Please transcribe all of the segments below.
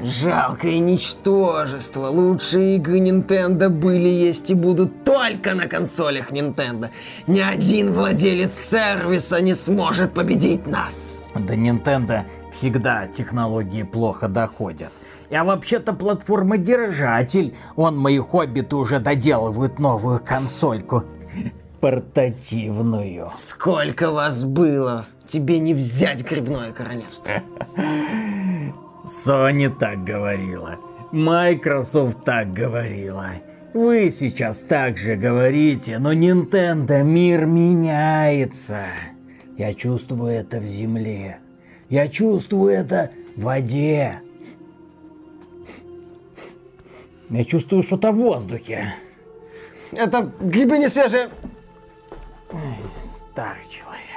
Жалкое ничтожество. Лучшие игры Nintendo были, есть и будут только на консолях Nintendo. Ни один владелец сервиса не сможет победить нас. До Nintendo всегда технологии плохо доходят. Я вообще-то платформа-держатель. Он, мои хоббиты уже доделывают новую консольку. Портативную. Сколько вас было? Тебе не взять грибное королевство. Sony так говорила. Microsoft так говорила. Вы сейчас так же говорите, но Nintendo мир меняется. Я чувствую это в земле. Я чувствую это в воде. Я чувствую что-то в воздухе. Это грибы не свежие. Старый человек.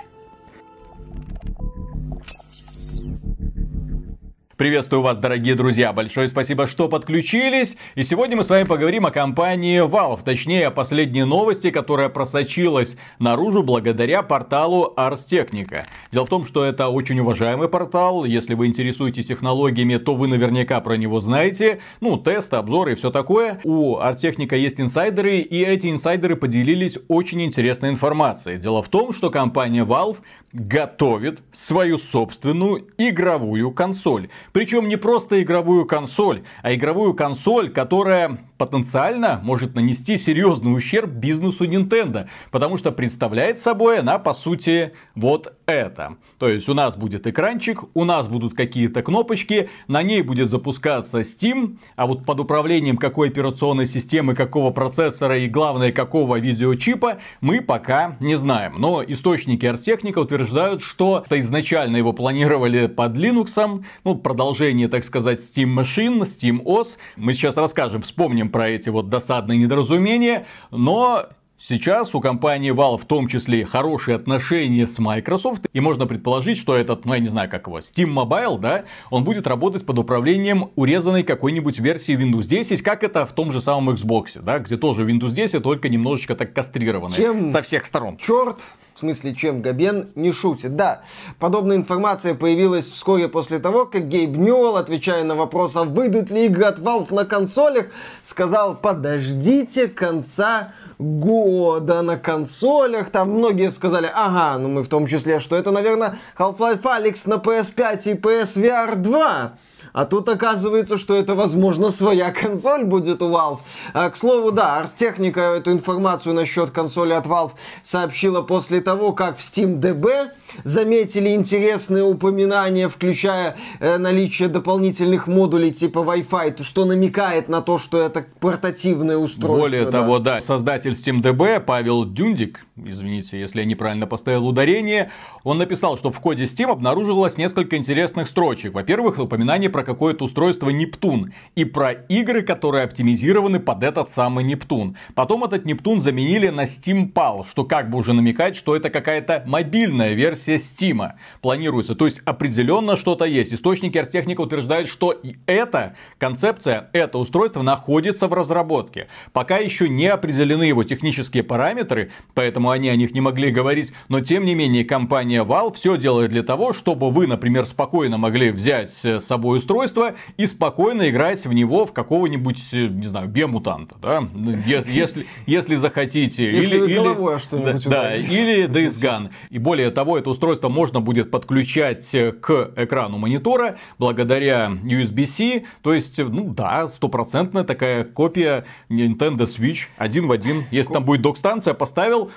Приветствую вас, дорогие друзья. Большое спасибо, что подключились. И сегодня мы с вами поговорим о компании Valve, точнее о последней новости, которая просочилась наружу благодаря порталу Ars Technica. Дело в том, что это очень уважаемый портал. Если вы интересуетесь технологиями, то вы наверняка про него знаете. Ну, тесты, обзоры и все такое. У Ars Technica есть инсайдеры, и эти инсайдеры поделились очень интересной информацией. Дело в том, что компания Valve готовит свою собственную игровую консоль. Причем не просто игровую консоль, а игровую консоль, которая потенциально может нанести серьезный ущерб бизнесу Nintendo. Потому что представляет собой она, по сути, вот это. То есть у нас будет экранчик, у нас будут какие-то кнопочки, на ней будет запускаться Steam, а вот под управлением какой операционной системы, какого процессора и главное какого видеочипа мы пока не знаем. Но источники Артехника утверждают, что изначально его планировали под Linux, ну продолжение, так сказать, Steam Machine, Steam OS. Мы сейчас расскажем, вспомним помним про эти вот досадные недоразумения, но Сейчас у компании Valve в том числе хорошие отношения с Microsoft, и можно предположить, что этот, ну я не знаю как его, Steam Mobile, да, он будет работать под управлением урезанной какой-нибудь версии Windows 10, как это в том же самом Xbox, да, где тоже Windows 10, только немножечко так кастрированный Чем со всех сторон. Черт в смысле, чем Габен не шутит. Да, подобная информация появилась вскоре после того, как Гейб Ньюэлл, отвечая на вопрос, а выйдут ли игры от Valve на консолях, сказал, подождите конца года на консолях. Там многие сказали, ага, ну мы в том числе, что это, наверное, Half-Life Alyx на PS5 и PSVR 2. А тут оказывается, что это, возможно, своя консоль будет у Valve. А, к слову, да, Ars Technica эту информацию насчет консоли от Valve сообщила после того, как в SteamDB заметили интересные упоминания, включая э, наличие дополнительных модулей типа Wi-Fi, что намекает на то, что это портативное устройство. Более да. того, да, создатель SteamDB Павел Дюндик, извините, если я неправильно поставил ударение, он написал, что в коде Steam обнаружилось несколько интересных строчек. Во-первых, упоминание про какое-то устройство Нептун и про игры, которые оптимизированы под этот самый Нептун. Потом этот Нептун заменили на Steam Pal, что как бы уже намекает, что это какая-то мобильная версия Steam планируется. То есть определенно что-то есть. Источники Артехника утверждают, что эта концепция, это устройство находится в разработке. Пока еще не определены его технические параметры, поэтому они о них не могли говорить. Но тем не менее компания Valve все делает для того, чтобы вы, например, спокойно могли взять с собой устройство и спокойно играть в него в какого-нибудь, э, не знаю, биомутанта, да, если, если захотите. Если или, головой что-нибудь Да, да или Days Gone. И более того, это устройство можно будет подключать к экрану монитора благодаря USB-C, то есть, ну да, стопроцентная такая копия Nintendo Switch один в один. Если там будет док-станция, поставил,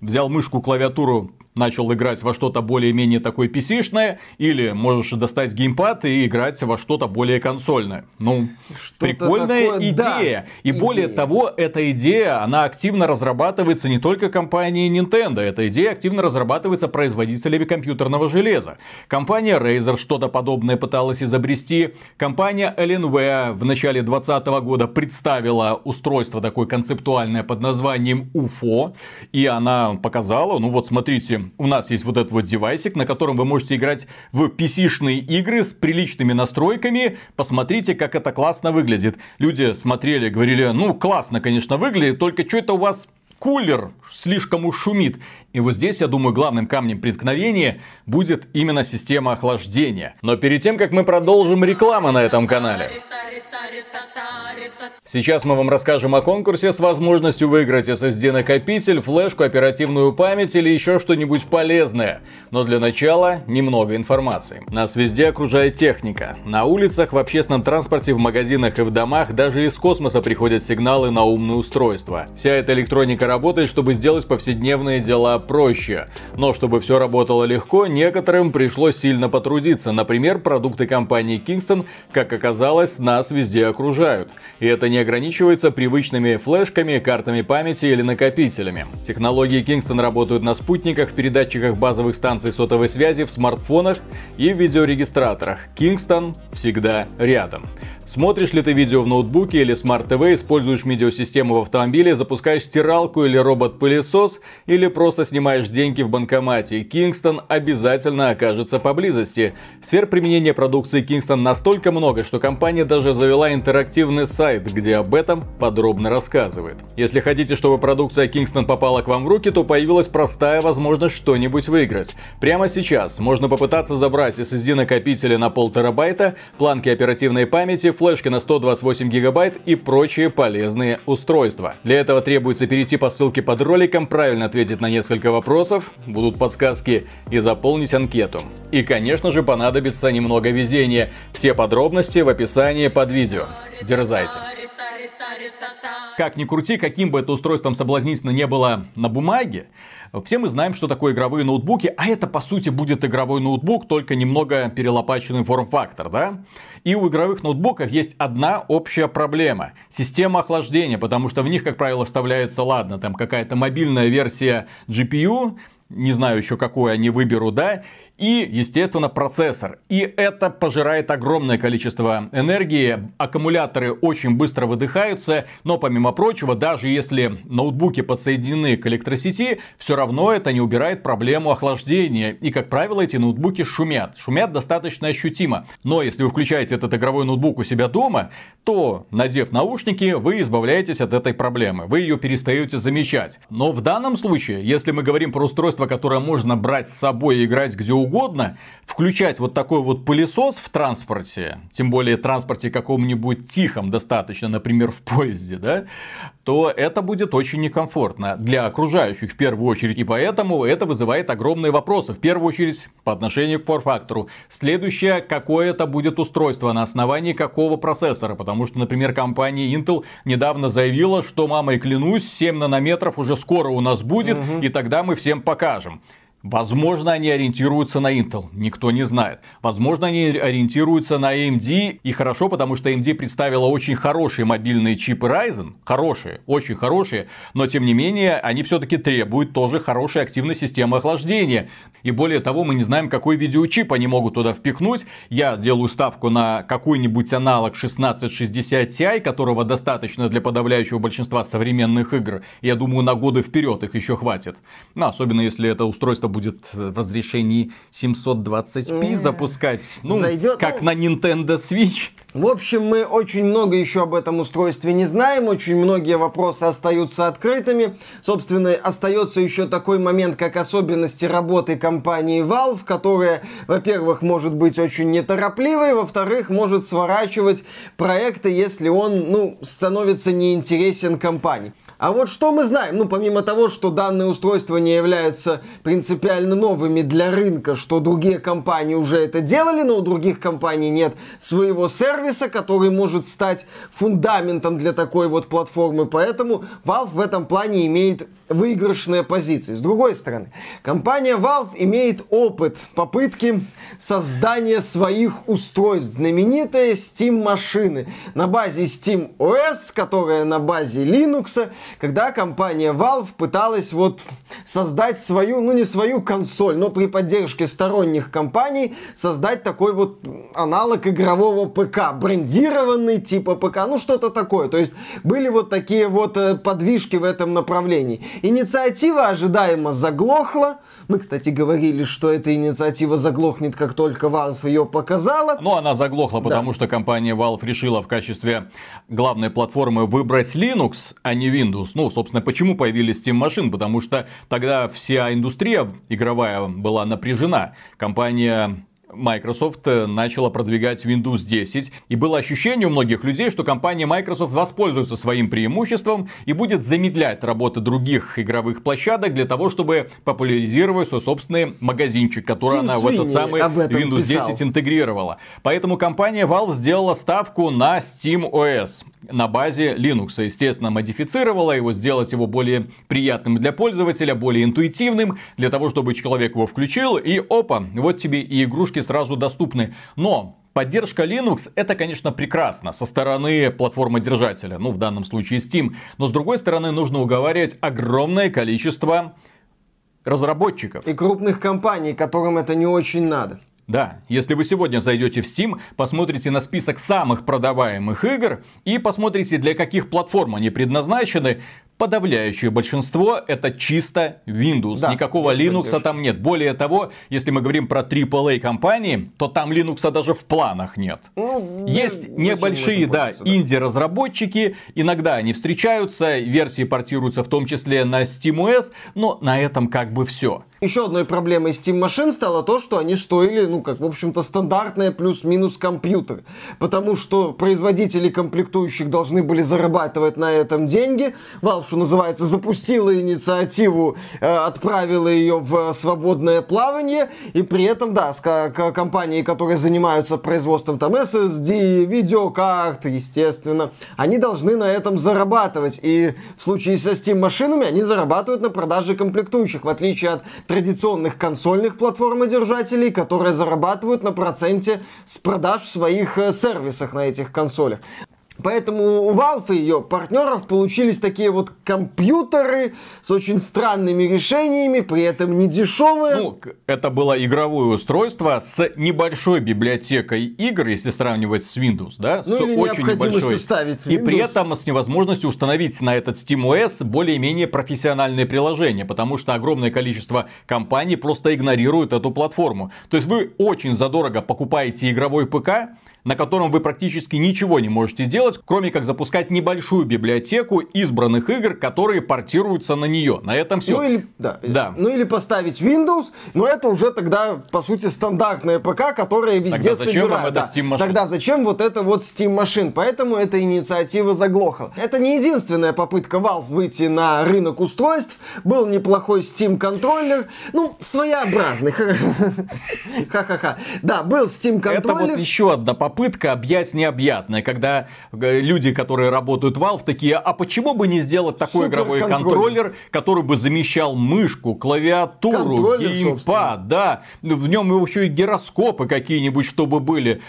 взял мышку, клавиатуру, начал играть во что-то более-менее такое PC-шное, или можешь достать геймпад и играть во что-то более консольное. Ну, что прикольная такое, идея. Да, и идея. более того, эта идея, она активно разрабатывается не только компанией Nintendo, эта идея активно разрабатывается производителями компьютерного железа. Компания Razer что-то подобное пыталась изобрести. Компания Alienware в начале 2020 года представила устройство такое концептуальное под названием UFO, и она показала, ну вот смотрите, у нас есть вот этот вот девайсик, на котором вы можете играть в PC-шные игры с приличными настройками. Посмотрите, как это классно выглядит. Люди смотрели, говорили, ну классно, конечно, выглядит, только что это у вас кулер слишком уж шумит. И вот здесь, я думаю, главным камнем преткновения будет именно система охлаждения. Но перед тем, как мы продолжим реклама на этом канале, Сейчас мы вам расскажем о конкурсе с возможностью выиграть SSD-накопитель, флешку, оперативную память или еще что-нибудь полезное. Но для начала немного информации. Нас везде окружает техника. На улицах, в общественном транспорте, в магазинах и в домах даже из космоса приходят сигналы на умные устройства. Вся эта электроника работает, чтобы сделать повседневные дела проще. Но чтобы все работало легко, некоторым пришлось сильно потрудиться. Например, продукты компании Kingston, как оказалось, нас везде окружают. И это не ограничивается привычными флешками, картами памяти или накопителями. Технологии Kingston работают на спутниках, в передатчиках базовых станций сотовой связи, в смартфонах и в видеорегистраторах. Kingston всегда рядом. Смотришь ли ты видео в ноутбуке или смарт-ТВ, используешь медиасистему в автомобиле, запускаешь стиралку или робот-пылесос, или просто снимаешь деньги в банкомате, Kingston обязательно окажется поблизости. Сфер применения продукции Kingston настолько много, что компания даже завела интерактивный сайт, где об этом подробно рассказывает. Если хотите, чтобы продукция Kingston попала к вам в руки, то появилась простая возможность что-нибудь выиграть. Прямо сейчас можно попытаться забрать SSD накопители на пол терабайта, планки оперативной памяти, флешки на 128 гигабайт и прочие полезные устройства. Для этого требуется перейти по ссылке под роликом, правильно ответить на несколько вопросов, будут подсказки и заполнить анкету. И конечно же понадобится немного везения. Все подробности в описании под видео. Дерзайте. Как ни крути, каким бы это устройством соблазнительно не было на бумаге, все мы знаем, что такое игровые ноутбуки, а это по сути будет игровой ноутбук, только немного перелопаченный форм-фактор, да? И у игровых ноутбуков есть одна общая проблема. Система охлаждения, потому что в них, как правило, вставляется, ладно, там какая-то мобильная версия GPU, не знаю еще какую они выберу, да, и, естественно, процессор. И это пожирает огромное количество энергии. Аккумуляторы очень быстро выдыхаются, но помимо прочего, даже если ноутбуки подсоединены к электросети, все равно это не убирает проблему охлаждения. И, как правило, эти ноутбуки шумят. Шумят достаточно ощутимо. Но если вы включаете этот игровой ноутбук у себя дома, то, надев наушники, вы избавляетесь от этой проблемы. Вы ее перестаете замечать. Но в данном случае, если мы говорим про устройство, которое можно брать с собой и играть где угодно, угодно, включать вот такой вот пылесос в транспорте, тем более транспорте каком-нибудь тихом достаточно, например, в поезде, да, то это будет очень некомфортно для окружающих в первую очередь. И поэтому это вызывает огромные вопросы. В первую очередь по отношению к форфактору. Следующее, какое это будет устройство, на основании какого процессора. Потому что, например, компания Intel недавно заявила, что, мамой клянусь, 7 нанометров уже скоро у нас будет, угу. и тогда мы всем покажем. Возможно, они ориентируются на Intel, никто не знает. Возможно, они ориентируются на AMD, и хорошо, потому что AMD представила очень хорошие мобильные чипы Ryzen, хорошие, очень хорошие, но тем не менее, они все-таки требуют тоже хорошей активной системы охлаждения. И более того, мы не знаем, какой видеочип они могут туда впихнуть. Я делаю ставку на какой-нибудь аналог 1660 Ti, которого достаточно для подавляющего большинства современных игр. Я думаю, на годы вперед их еще хватит. Ну, особенно если это устройство будет в разрешении 720p запускать. Ну, Зайдет, как ну... на Nintendo Switch. В общем, мы очень много еще об этом устройстве не знаем, очень многие вопросы остаются открытыми. Собственно, остается еще такой момент, как особенности работы компании Valve, которая, во-первых, может быть очень неторопливой, во-вторых, может сворачивать проекты, если он, ну, становится неинтересен компании. А вот что мы знаем? Ну, помимо того, что данные устройства не являются принципиально новыми для рынка, что другие компании уже это делали, но у других компаний нет своего сервиса, который может стать фундаментом для такой вот платформы. Поэтому Valve в этом плане имеет выигрышные позиции. С другой стороны, компания Valve имеет опыт попытки создания своих устройств. Знаменитые Steam машины на базе Steam OS, которая на базе Linux, когда компания Valve пыталась вот создать свою, ну не свою консоль, но при поддержке сторонних компаний создать такой вот аналог игрового ПК, брендированный типа ПК, ну что-то такое. То есть были вот такие вот э, подвижки в этом направлении. Инициатива ожидаемо заглохла. Мы, кстати, говорили, что эта инициатива заглохнет, как только Valve ее показала. Ну, она заглохла, потому да. что компания Valve решила в качестве главной платформы выбрать Linux, а не Windows. Ну, собственно, почему появились Steam машин? Потому что тогда вся индустрия игровая была напряжена. Компания Microsoft э, начала продвигать Windows 10. И было ощущение у многих людей, что компания Microsoft воспользуется своим преимуществом и будет замедлять работы других игровых площадок для того, чтобы популяризировать свой собственный магазинчик, который Тим она Свини в этот самый Windows писал. 10 интегрировала. Поэтому компания Valve сделала ставку на Steam OS на базе Linux. Естественно, модифицировала его, сделать его более приятным для пользователя, более интуитивным, для того, чтобы человек его включил, и опа, вот тебе и игрушки сразу доступны. Но Поддержка Linux это, конечно, прекрасно со стороны платформы держателя, ну в данном случае Steam. Но с другой стороны нужно уговаривать огромное количество разработчиков. И крупных компаний, которым это не очень надо. Да, если вы сегодня зайдете в Steam, посмотрите на список самых продаваемых игр и посмотрите, для каких платформ они предназначены, подавляющее большинство это чисто Windows. Да, Никакого Linux там нет. Более того, если мы говорим про AAA компании, то там Linux даже в планах нет. Ну, Есть да, небольшие, да, да. инди-разработчики. Иногда они встречаются, версии портируются в том числе на SteamOS, но на этом как бы все. Еще одной проблемой Steam машин стало то, что они стоили, ну, как, в общем-то, стандартные плюс-минус компьютер. Потому что производители комплектующих должны были зарабатывать на этом деньги. Valve что называется, запустила инициативу, э, отправила ее в свободное плавание, и при этом, да, с компании, которые занимаются производством там SSD, видеокарт, естественно, они должны на этом зарабатывать. И в случае со Steam машинами они зарабатывают на продаже комплектующих, в отличие от традиционных консольных платформодержателей, которые зарабатывают на проценте с продаж в своих э, сервисах на этих консолях. Поэтому у Valve и ее партнеров получились такие вот компьютеры с очень странными решениями, при этом не дешевые. Ну, это было игровое устройство с небольшой библиотекой игр, если сравнивать с Windows, да? Ну, с или очень небольшой. Ставить Windows. И при этом с невозможностью установить на этот SteamOS более-менее профессиональные приложения, потому что огромное количество компаний просто игнорируют эту платформу. То есть вы очень задорого покупаете игровой ПК, на котором вы практически ничего не можете делать, кроме как запускать небольшую библиотеку избранных игр, которые портируются на нее. На этом все. Ну или, да, да. ну или поставить Windows, но это уже тогда, по сути, стандартная ПК, которая везде тогда зачем собирает. Да. Steam? Тогда зачем вот это вот Steam машин? Поэтому эта инициатива заглохла. Это не единственная попытка Valve выйти на рынок устройств. Был неплохой Steam контроллер, ну, своеобразный. Ха-ха-ха. Да, был Steam контроллер. Это вот еще одна попытка попытка объять необъятное, когда э, люди, которые работают в Valve, такие, а почему бы не сделать такой игровой контроллер, который бы замещал мышку, клавиатуру, геймпад, да, в нем еще и гироскопы какие-нибудь, чтобы были.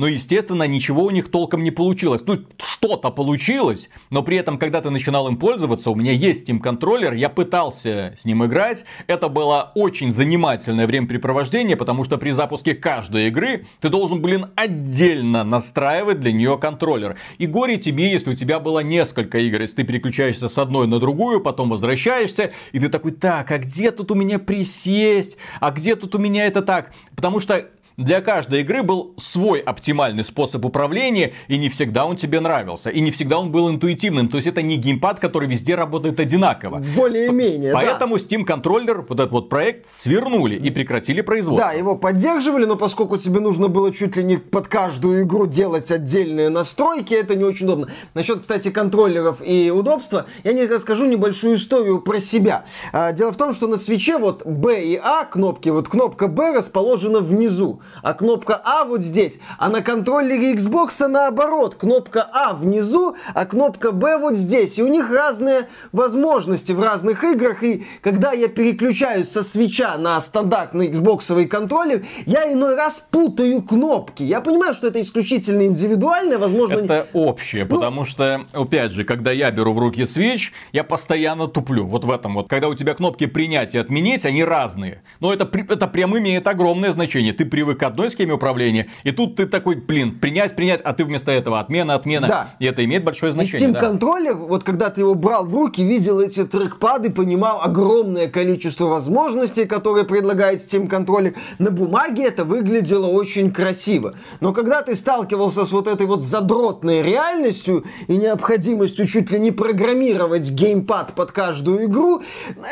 Но, естественно, ничего у них толком не получилось. Ну, что-то получилось, но при этом, когда ты начинал им пользоваться, у меня есть Steam контроллер, я пытался с ним играть. Это было очень занимательное времяпрепровождение, потому что при запуске каждой игры ты должен, блин, отдельно настраивать для нее контроллер. И горе тебе, если у тебя было несколько игр, если ты переключаешься с одной на другую, потом возвращаешься, и ты такой, так, а где тут у меня присесть? А где тут у меня это так? Потому что для каждой игры был свой оптимальный способ управления, и не всегда он тебе нравился, и не всегда он был интуитивным. То есть это не геймпад, который везде работает одинаково. Более-менее, Поэтому да. Steam Controller, вот этот вот проект, свернули и прекратили производство. Да, его поддерживали, но поскольку тебе нужно было чуть ли не под каждую игру делать отдельные настройки, это не очень удобно. Насчет, кстати, контроллеров и удобства, я не расскажу небольшую историю про себя. А, дело в том, что на свече вот B и A кнопки, вот кнопка B расположена внизу. А кнопка А вот здесь. А на контроллере Xbox наоборот. Кнопка А внизу, а кнопка Б вот здесь. И у них разные возможности в разных играх. И когда я переключаюсь со свеча на стандартный Xbox контроллер, я иной раз путаю кнопки. Я понимаю, что это исключительно индивидуально, возможно... Это общее, ну... потому что, опять же, когда я беру в руки Switch, я постоянно туплю. Вот в этом вот. Когда у тебя кнопки принять и отменить, они разные. Но это, это прям имеет огромное значение. Ты привык к одной схеме управления, и тут ты такой, блин, принять, принять, а ты вместо этого отмена, отмена. Да. И это имеет большое значение. И Steam да. контроллер, вот когда ты его брал в руки, видел эти трекпады, понимал огромное количество возможностей, которые предлагает Steam контроллер. На бумаге это выглядело очень красиво. Но когда ты сталкивался с вот этой вот задротной реальностью и необходимостью чуть ли не программировать геймпад под каждую игру,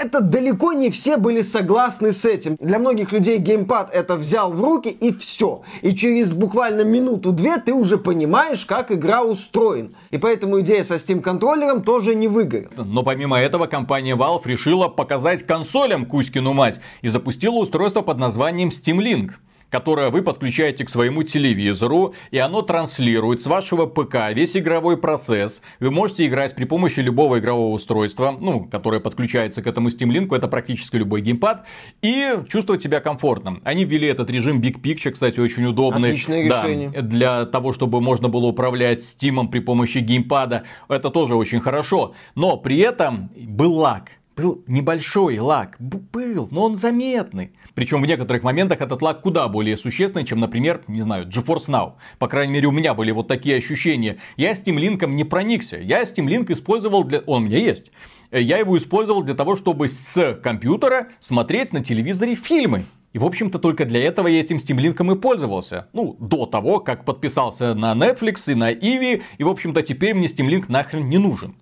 это далеко не все были согласны с этим. Для многих людей геймпад это взял в руки и все. И через буквально минуту-две ты уже понимаешь, как игра устроена. И поэтому идея со Steam контроллером тоже не выгорит. Но помимо этого компания Valve решила показать консолям Кузькину мать и запустила устройство под названием Steam Link которое вы подключаете к своему телевизору, и оно транслирует с вашего ПК весь игровой процесс. Вы можете играть при помощи любого игрового устройства, ну, которое подключается к этому Steam Link, это практически любой геймпад, и чувствовать себя комфортно. Они ввели этот режим Big Picture, кстати, очень удобный. Отличное да, решение. Для того, чтобы можно было управлять Steam при помощи геймпада. Это тоже очень хорошо. Но при этом был лаг был небольшой лаг, был, но он заметный. Причем в некоторых моментах этот лаг куда более существенный, чем, например, не знаю, GeForce Now. По крайней мере, у меня были вот такие ощущения. Я Steam Link не проникся. Я Steam Link использовал для... Он у меня есть. Я его использовал для того, чтобы с компьютера смотреть на телевизоре фильмы. И, в общем-то, только для этого я этим Steam Link и пользовался. Ну, до того, как подписался на Netflix и на Иви. И, в общем-то, теперь мне Steam Link нахрен не нужен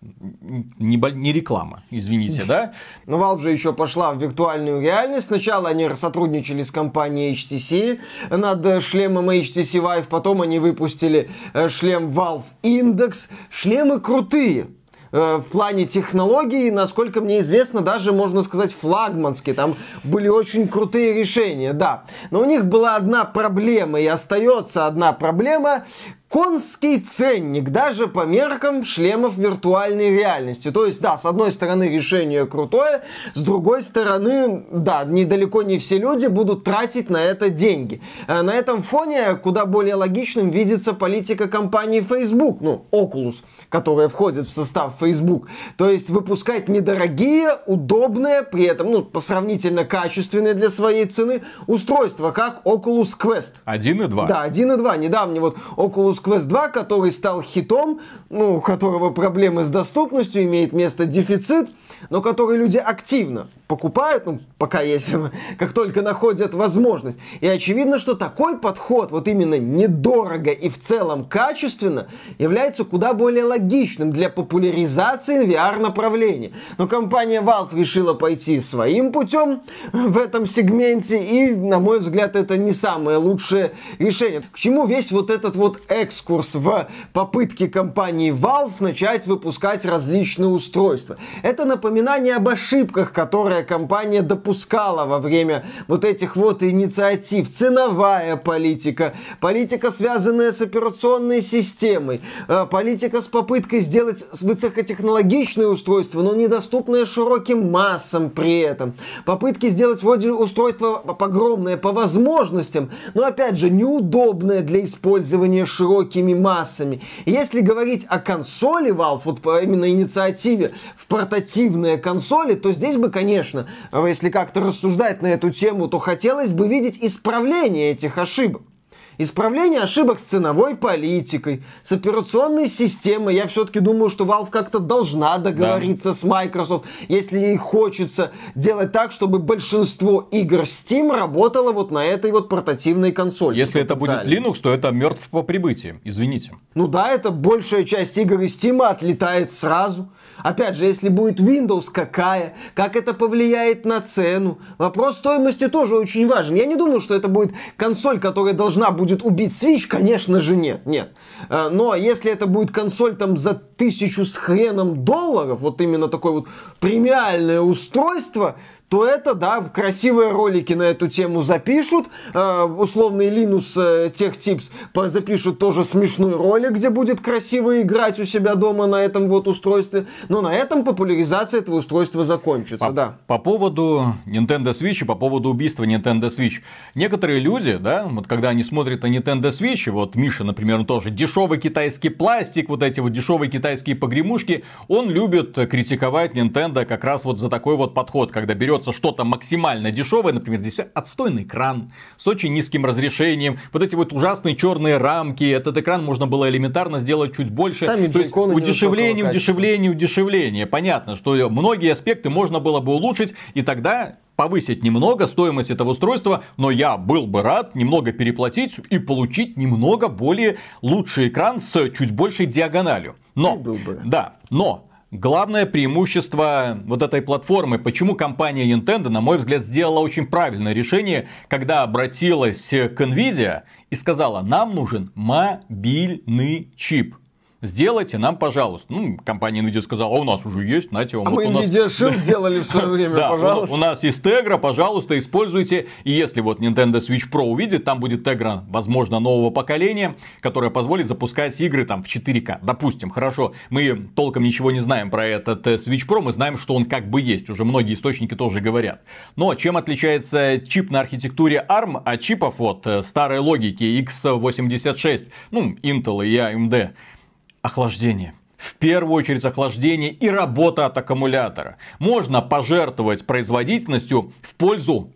не, не реклама, извините, да? Но Valve же еще пошла в виртуальную реальность. Сначала они сотрудничали с компанией HTC над шлемом HTC Vive, потом они выпустили э, шлем Valve Index. Шлемы крутые э, в плане технологий, насколько мне известно, даже, можно сказать, флагманские. Там были очень крутые решения, да. Но у них была одна проблема, и остается одна проблема конский ценник даже по меркам шлемов виртуальной реальности. То есть, да, с одной стороны решение крутое, с другой стороны, да, недалеко не все люди будут тратить на это деньги. Э, на этом фоне куда более логичным видится политика компании Facebook, ну, Oculus, которая входит в состав Facebook. То есть выпускать недорогие, удобные, при этом, ну, по сравнительно качественные для своей цены устройства, как Oculus Quest. 1 и 2. Да, 1 и 2. Недавний вот Oculus Oculus Quest 2, который стал хитом, ну, у которого проблемы с доступностью, имеет место дефицит, но который люди активно покупают, ну, пока есть, как только находят возможность. И очевидно, что такой подход, вот именно недорого и в целом качественно, является куда более логичным для популяризации VR-направления. Но компания Valve решила пойти своим путем в этом сегменте, и, на мой взгляд, это не самое лучшее решение. К чему весь вот этот вот экскурс в попытке компании Valve начать выпускать различные устройства? Это напоминание об ошибках, которые компания допускала во время вот этих вот инициатив. Ценовая политика, политика, связанная с операционной системой, э, политика с попыткой сделать высокотехнологичное устройство, но недоступное широким массам при этом. Попытки сделать вроде устройство огромное по возможностям, но опять же неудобное для использования широкими массами. Если говорить о консоли Valve, вот по именно инициативе в портативные консоли, то здесь бы, конечно, если как-то рассуждать на эту тему, то хотелось бы видеть исправление этих ошибок. Исправление ошибок с ценовой политикой, с операционной системой. Я все-таки думаю, что Valve как-то должна договориться да. с Microsoft, если ей хочется делать так, чтобы большинство игр Steam работало вот на этой вот портативной консоли. Если это будет Linux, то это мертв по прибытии. Извините. Ну да, это большая часть игр из Steam отлетает сразу. Опять же, если будет Windows, какая? Как это повлияет на цену? Вопрос стоимости тоже очень важен. Я не думаю, что это будет консоль, которая должна будет убить Switch. Конечно же нет, нет. Э, но если это будет консоль там за тысячу с хреном долларов, вот именно такое вот премиальное устройство, то это, да, красивые ролики на эту тему запишут, э, условный Linux э, Tech Tips запишут тоже смешной ролик, где будет красиво играть у себя дома на этом вот устройстве, но на этом популяризация этого устройства закончится, по, да. По поводу Nintendo Switch и по поводу убийства Nintendo Switch. Некоторые люди, да, вот когда они смотрят на Nintendo Switch, вот Миша, например, он тоже дешевый китайский пластик, вот эти вот дешевые китайские погремушки, он любит критиковать Nintendo как раз вот за такой вот подход, когда берется что-то максимально дешевое, например, здесь отстойный экран с очень низким разрешением, вот эти вот ужасные черные рамки, этот экран можно было элементарно сделать чуть больше. Сами То есть удешевление, удешевление, удешевление. Понятно, что многие аспекты можно было бы улучшить, и тогда повысить немного стоимость этого устройства, но я был бы рад немного переплатить и получить немного более лучший экран с чуть большей диагональю. Но, да, но Главное преимущество вот этой платформы, почему компания Nintendo, на мой взгляд, сделала очень правильное решение, когда обратилась к Nvidia и сказала, нам нужен мобильный чип. Сделайте нам, пожалуйста. Ну, компания Nvidia сказала, а у нас уже есть, знаете, вам. А вот мы у нас... Nvidia Shield делали в свое время, да, пожалуйста. У нас есть Tegra, пожалуйста, используйте. И если вот Nintendo Switch Pro увидит, там будет Tegra, возможно, нового поколения, которое позволит запускать игры там в 4К. Допустим, хорошо, мы толком ничего не знаем про этот э, Switch Pro, мы знаем, что он как бы есть, уже многие источники тоже говорят. Но чем отличается чип на архитектуре ARM от чипов вот э, старой логики x86, ну, Intel и AMD? Охлаждение. В первую очередь охлаждение и работа от аккумулятора. Можно пожертвовать производительностью в пользу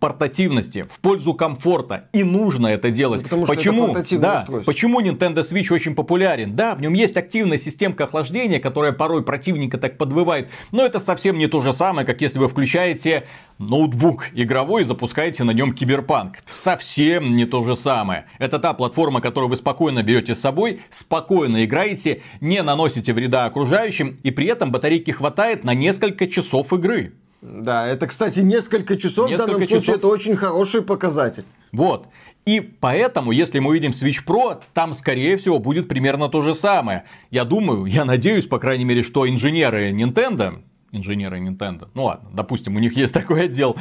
портативности, в пользу комфорта. И нужно это делать. Потому почему? это да, устройство. почему Nintendo Switch очень популярен? Да, в нем есть активная системка охлаждения, которая порой противненько так подвывает. Но это совсем не то же самое, как если вы включаете ноутбук игровой и запускаете на нем киберпанк. Совсем не то же самое. Это та платформа, которую вы спокойно берете с собой, спокойно играете, не наносите вреда окружающим, и при этом батарейки хватает на несколько часов игры. Да, это, кстати, несколько часов Несколько в данном случае, часов. это очень хороший показатель. Вот. И поэтому, если мы увидим Switch Pro, там, скорее всего, будет примерно то же самое. Я думаю, я надеюсь, по крайней мере, что инженеры Nintendo, инженеры Nintendo, ну ладно, допустим, у них есть такой отдел,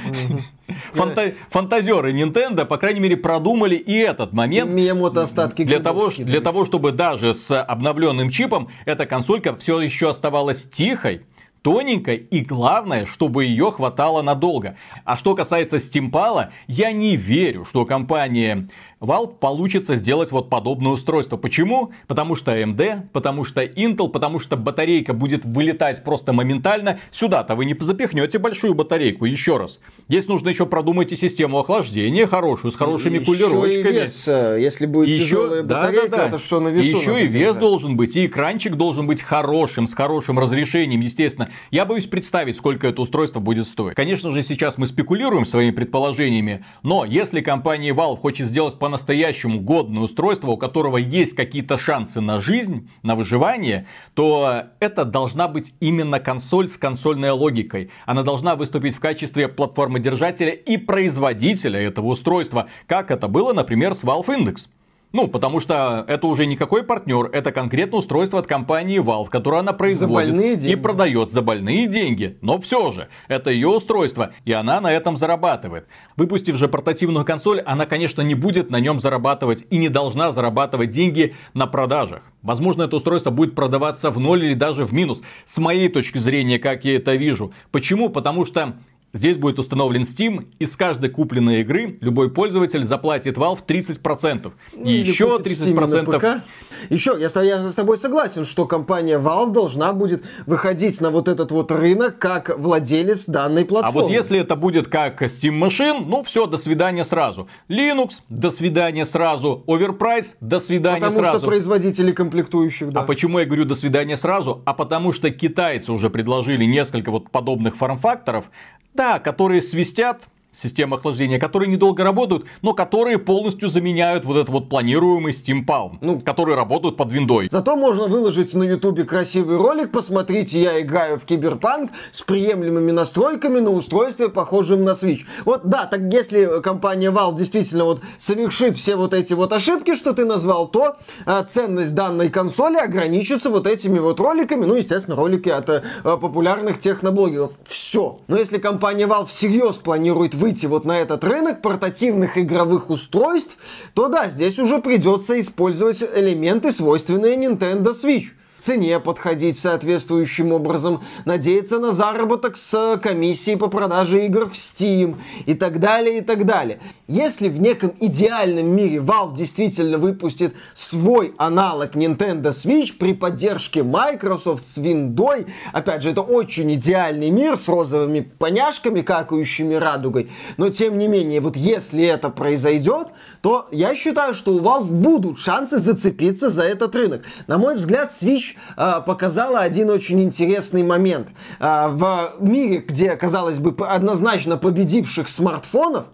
Фанта- фантазеры Nintendo, по крайней мере, продумали и этот момент. Миямото остатки Для того, для того, чтобы даже с обновленным чипом эта консолька все еще оставалась тихой, тоненькой и главное, чтобы ее хватало надолго. А что касается Стимпала, я не верю, что компания Valve получится сделать вот подобное устройство. Почему? Потому что AMD, потому что Intel, потому что батарейка будет вылетать просто моментально. Сюда-то вы не запихнете большую батарейку, еще раз. Здесь нужно еще продумать и систему охлаждения хорошую, с хорошими Еще кулировочками. И вес, э, если будет Еще, тяжелая да, батарейка, да, да. это что на весу Еще и вес держать. должен быть, и экранчик должен быть хорошим, с хорошим разрешением, естественно. Я боюсь представить, сколько это устройство будет стоить. Конечно же, сейчас мы спекулируем своими предположениями, но если компания Valve хочет сделать по-настоящему годное устройство, у которого есть какие-то шансы на жизнь, на выживание, то это должна быть именно консоль с консольной логикой. Она должна выступить в качестве платформы держателя и производителя этого устройства, как это было, например, с Valve Index. Ну, потому что это уже никакой партнер, это конкретно устройство от компании Valve, которое она производит и продает за больные деньги. Но все же, это ее устройство, и она на этом зарабатывает. Выпустив же портативную консоль, она, конечно, не будет на нем зарабатывать и не должна зарабатывать деньги на продажах. Возможно, это устройство будет продаваться в ноль или даже в минус. С моей точки зрения, как я это вижу. Почему? Потому что Здесь будет установлен Steam, и с каждой купленной игры любой пользователь заплатит Valve 30%. Ну, и или еще купит в Steam 30%. на ПК. Еще, я, с- я с тобой согласен, что компания Valve должна будет выходить на вот этот вот рынок как владелец данной А платформы. вот если это будет как Steam Machine, ну все, до свидания сразу. Linux, до свидания сразу. Overprice, до свидания Потому сразу. что производители комплектующих, да. А почему я говорю до свидания сразу? А потому что китайцы уже предложили несколько вот подобных форм-факторов, да, которые свистят систем охлаждения, которые недолго работают, но которые полностью заменяют вот этот вот планируемый Steam Palm, ну, которые работают под виндой. Зато можно выложить на ютубе красивый ролик, посмотрите, я играю в Киберпанк с приемлемыми настройками на устройстве, похожем на Switch. Вот, да, так если компания Valve действительно вот совершит все вот эти вот ошибки, что ты назвал, то а, ценность данной консоли ограничится вот этими вот роликами, ну, естественно, ролики от а, популярных техноблогеров. Все. Но если компания Valve всерьез планирует вы выйти вот на этот рынок портативных игровых устройств, то да, здесь уже придется использовать элементы, свойственные Nintendo Switch цене подходить соответствующим образом, надеяться на заработок с комиссией по продаже игр в Steam и так далее, и так далее. Если в неком идеальном мире Valve действительно выпустит свой аналог Nintendo Switch при поддержке Microsoft с Windows, опять же, это очень идеальный мир с розовыми поняшками, какающими радугой, но тем не менее, вот если это произойдет, то я считаю, что у Valve будут шансы зацепиться за этот рынок. На мой взгляд, Switch э, показала один очень интересный момент. Э, в мире, где, казалось бы, однозначно победивших смартфонов,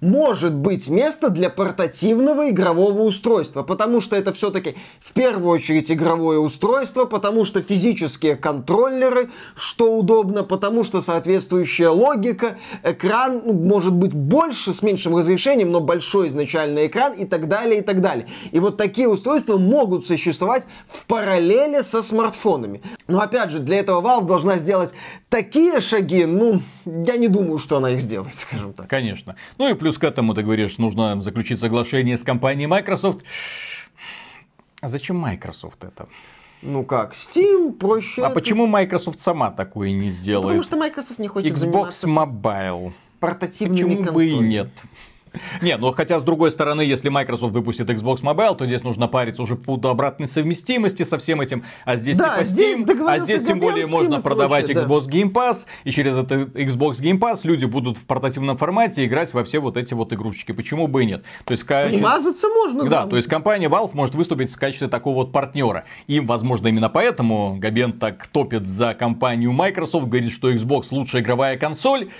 может быть место для портативного игрового устройства, потому что это все-таки в первую очередь игровое устройство, потому что физические контроллеры, что удобно, потому что соответствующая логика, экран ну, может быть больше с меньшим разрешением, но большой изначальный экран и так далее, и так далее. И вот такие устройства могут существовать в параллели со смартфонами. Но опять же, для этого Valve должна сделать такие шаги, ну, я не думаю, что она их сделает, скажем так. Конечно. Ну и плюс к этому, ты говоришь, нужно заключить соглашение с компанией Microsoft. А зачем Microsoft это? Ну как, Steam проще. А это... почему Microsoft сама такое не сделает? Потому что Microsoft не хочет Xbox Mobile. Портативными Почему консолями. бы и нет? Не, ну хотя с другой стороны, если Microsoft выпустит Xbox Mobile, то здесь нужно париться уже по обратной совместимости со всем этим. А здесь да, типа здесь Steam, а здесь тем более Steam можно продавать прочее, Xbox да. Game Pass, и через это Xbox Game Pass люди будут в портативном формате играть во все вот эти вот игрушечки. Почему бы и нет? То есть, качестве... Примазаться можно. Да, то есть компания Valve может выступить в качестве такого вот партнера. И, возможно, именно поэтому Габен так топит за компанию Microsoft, говорит, что Xbox лучшая игровая консоль.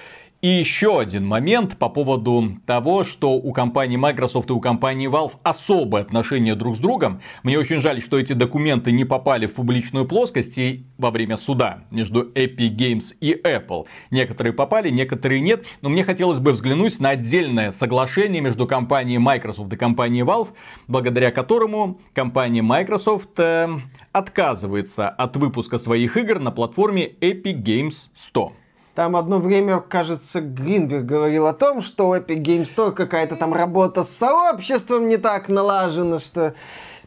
И еще один момент по поводу того, что у компании Microsoft и у компании Valve особое отношение друг с другом. Мне очень жаль, что эти документы не попали в публичную плоскость и во время суда между Epic Games и Apple. Некоторые попали, некоторые нет. Но мне хотелось бы взглянуть на отдельное соглашение между компанией Microsoft и компанией Valve, благодаря которому компания Microsoft э, отказывается от выпуска своих игр на платформе Epic Games 100. Там одно время, кажется, Гринберг говорил о том, что у Epic Games Store какая-то там работа с сообществом не так налажена, что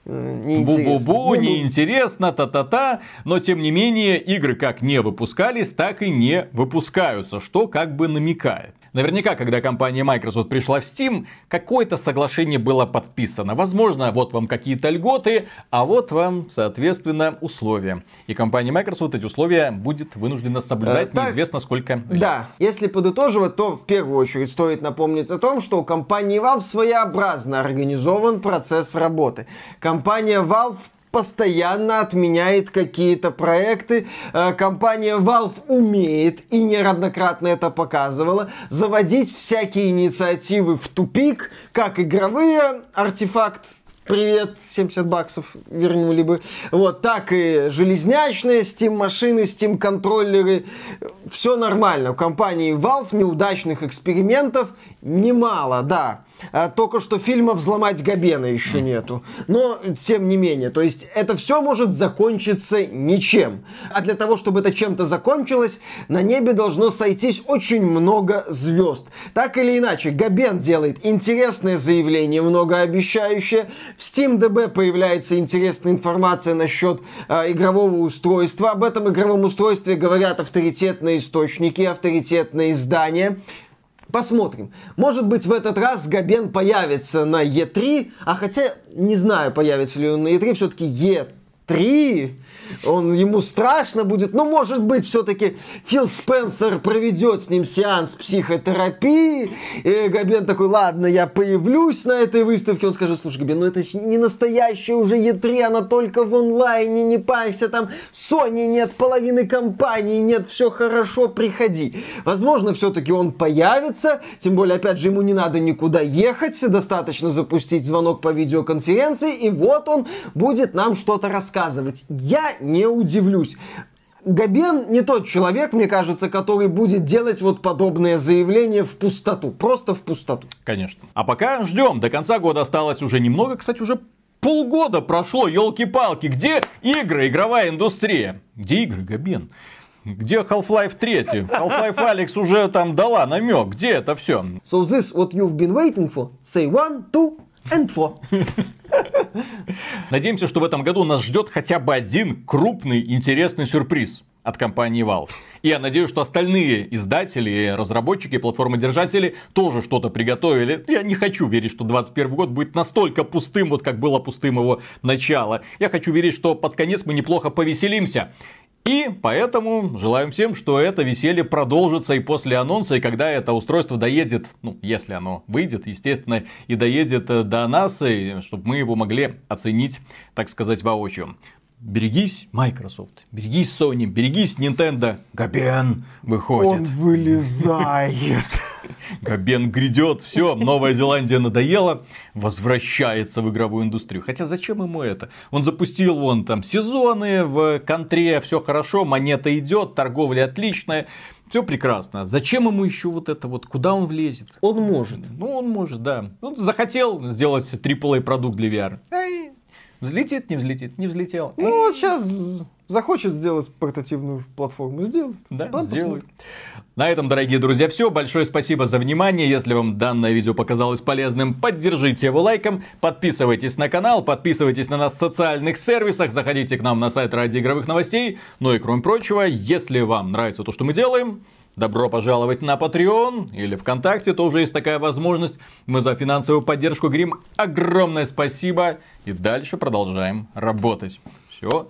неинтересно. Бу-бу-бу, неинтересно, та-та-та. Но, тем не менее, игры как не выпускались, так и не выпускаются, что как бы намекает. Наверняка, когда компания Microsoft пришла в Steam, какое-то соглашение было подписано. Возможно, вот вам какие-то льготы, а вот вам, соответственно, условия. И компания Microsoft эти условия будет вынуждена соблюдать э, так, неизвестно сколько лет. Да, если подытоживать, то в первую очередь стоит напомнить о том, что у компании Valve своеобразно организован процесс работы. Компания Valve постоянно отменяет какие-то проекты. Э, компания Valve умеет, и неоднократно это показывала, заводить всякие инициативы в тупик, как игровые, артефакт Привет, 70 баксов вернули бы. Вот, так и железнячные, Steam машины, Steam контроллеры. Все нормально. У компании Valve неудачных экспериментов немало, да. А, только что фильма «Взломать Габена» еще нету. Но, тем не менее, то есть это все может закончиться ничем. А для того, чтобы это чем-то закончилось, на небе должно сойтись очень много звезд. Так или иначе, Габен делает интересное заявление, многообещающее. В SteamDB появляется интересная информация насчет э, игрового устройства. Об этом игровом устройстве говорят авторитетные источники, авторитетные издания. Посмотрим. Может быть, в этот раз Габен появится на E3, а хотя не знаю, появится ли он на E3, все-таки E3 3, он, ему страшно будет, но может быть все-таки Фил Спенсер проведет с ним сеанс психотерапии, и Габен такой, ладно, я появлюсь на этой выставке, он скажет, слушай, Габен, ну это не настоящая уже E3, она только в онлайне, не парься, там Sony нет, половины компании нет, все хорошо, приходи. Возможно, все-таки он появится, тем более, опять же, ему не надо никуда ехать, достаточно запустить звонок по видеоконференции, и вот он будет нам что-то рассказывать. Я не удивлюсь. Габен не тот человек, мне кажется, который будет делать вот подобные заявления в пустоту. Просто в пустоту. Конечно. А пока ждем. До конца года осталось уже немного. Кстати, уже полгода прошло, елки-палки. Где игры, игровая индустрия? Где игры, Габен? Где Half-Life 3? Half-Life Alex уже там дала намек. Где это все? So this what you've been waiting for. Say one, two, four. Надеемся, что в этом году нас ждет хотя бы один крупный интересный сюрприз от компании Valve. И я надеюсь, что остальные издатели, разработчики, платформодержатели тоже что-то приготовили. Я не хочу верить, что 2021 год будет настолько пустым, вот как было пустым его начало. Я хочу верить, что под конец мы неплохо повеселимся. И поэтому желаем всем, что это веселье продолжится и после анонса, и когда это устройство доедет, ну, если оно выйдет, естественно, и доедет э, до нас, и чтобы мы его могли оценить, так сказать, воочию. Берегись, Microsoft, берегись, Sony, берегись, Nintendo. Габен выходит. Он вылезает. Габен грядет, все, Новая Зеландия надоела, возвращается в игровую индустрию. Хотя зачем ему это? Он запустил вон там сезоны в контре, все хорошо, монета идет, торговля отличная. Все прекрасно. Зачем ему еще вот это вот? Куда он влезет? Он может. Ну, он может, да. Он захотел сделать AAA продукт для VR. Эй, взлетит, не взлетит, не взлетел. Ну, вот сейчас захочет сделать портативную платформу, сделает. Да, Потом сделают. На этом, дорогие друзья, все. Большое спасибо за внимание. Если вам данное видео показалось полезным, поддержите его лайком. Подписывайтесь на канал, подписывайтесь на нас в социальных сервисах, заходите к нам на сайт ради игровых новостей. Ну и кроме прочего, если вам нравится то, что мы делаем, Добро пожаловать на Patreon или ВКонтакте, тоже есть такая возможность. Мы за финансовую поддержку говорим огромное спасибо и дальше продолжаем работать. Все,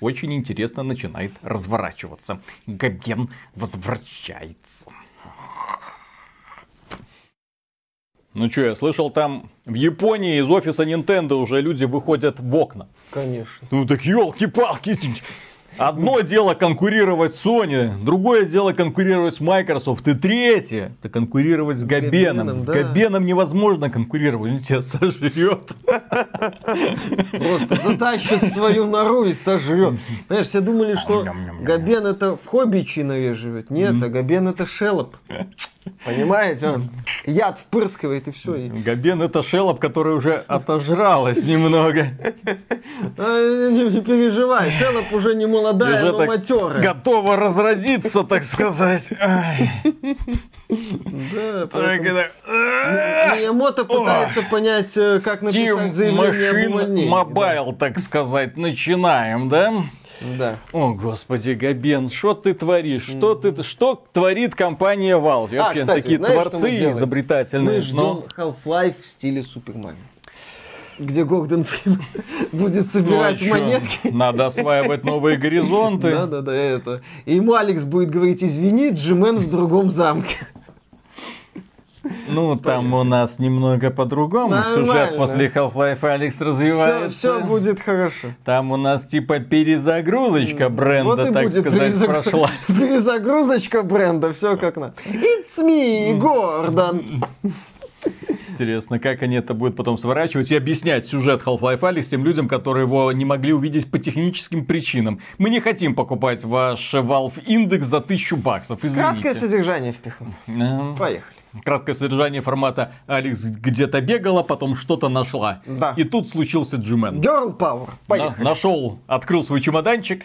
очень интересно начинает разворачиваться. Габен возвращается. Ну что, я слышал, там в Японии из офиса Nintendo уже люди выходят в окна. Конечно. Ну так елки-палки. Одно дело конкурировать с Sony, другое дело конкурировать с Microsoft, и третье это конкурировать с Габеном. Габеном, С да. Габеном невозможно конкурировать, он тебя сожрет. Просто затащит в свою нору и сожрет. Понимаешь, все думали, что Габен это в Хоббичи норе живет. Нет, а Габен это Шелоп. Понимаете, он яд впрыскивает и все. Габен это шелоп, который уже отожралась немного. не, не переживай, Шелоп уже не молодая, Уже но матерая. Готова разродиться, так сказать. Да, Миямото пытается понять, э, как написать заявление об увольнении. Mobile, так сказать, начинаем, да? Да. О, господи, Габен, что ты творишь? Что ты, что творит компания Valve? А, Вообще, кстати, такие знаешь, творцы изобретательные. Мы ждем но- Half-Life в стиле Супер Марио. Где Гордон Фриман будет Ну, а собирать чё? монетки. Надо осваивать новые горизонты. Да, да, да, это. И ему Алекс будет говорить, извини, Джимен в другом замке. Ну, там у нас немного по-другому. Сюжет после Half-Life Алекс Все, развивается. все будет хорошо. Там у нас типа перезагрузочка бренда, вот так сказать, перезагру- прошла. перезагрузочка бренда, все как надо. It's me, Гордон. Интересно, как они это будут потом сворачивать и объяснять сюжет Half-Life Alyx тем людям, которые его не могли увидеть по техническим причинам. Мы не хотим покупать ваш Valve Index за тысячу баксов, извините. Краткое содержание впихнуть. Да. Поехали. Краткое содержание формата Алекс где-то бегала, потом что-то нашла. Да. И тут случился Джимен. Girl Power. Поехали. Нашел, открыл свой чемоданчик.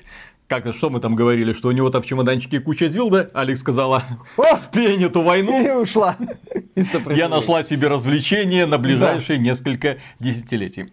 Как, что мы там говорили, что у него там в чемоданчике куча Зилда. Алекс сказала, О! пень эту войну. И ушла. Я нашла себе развлечение на ближайшие несколько десятилетий.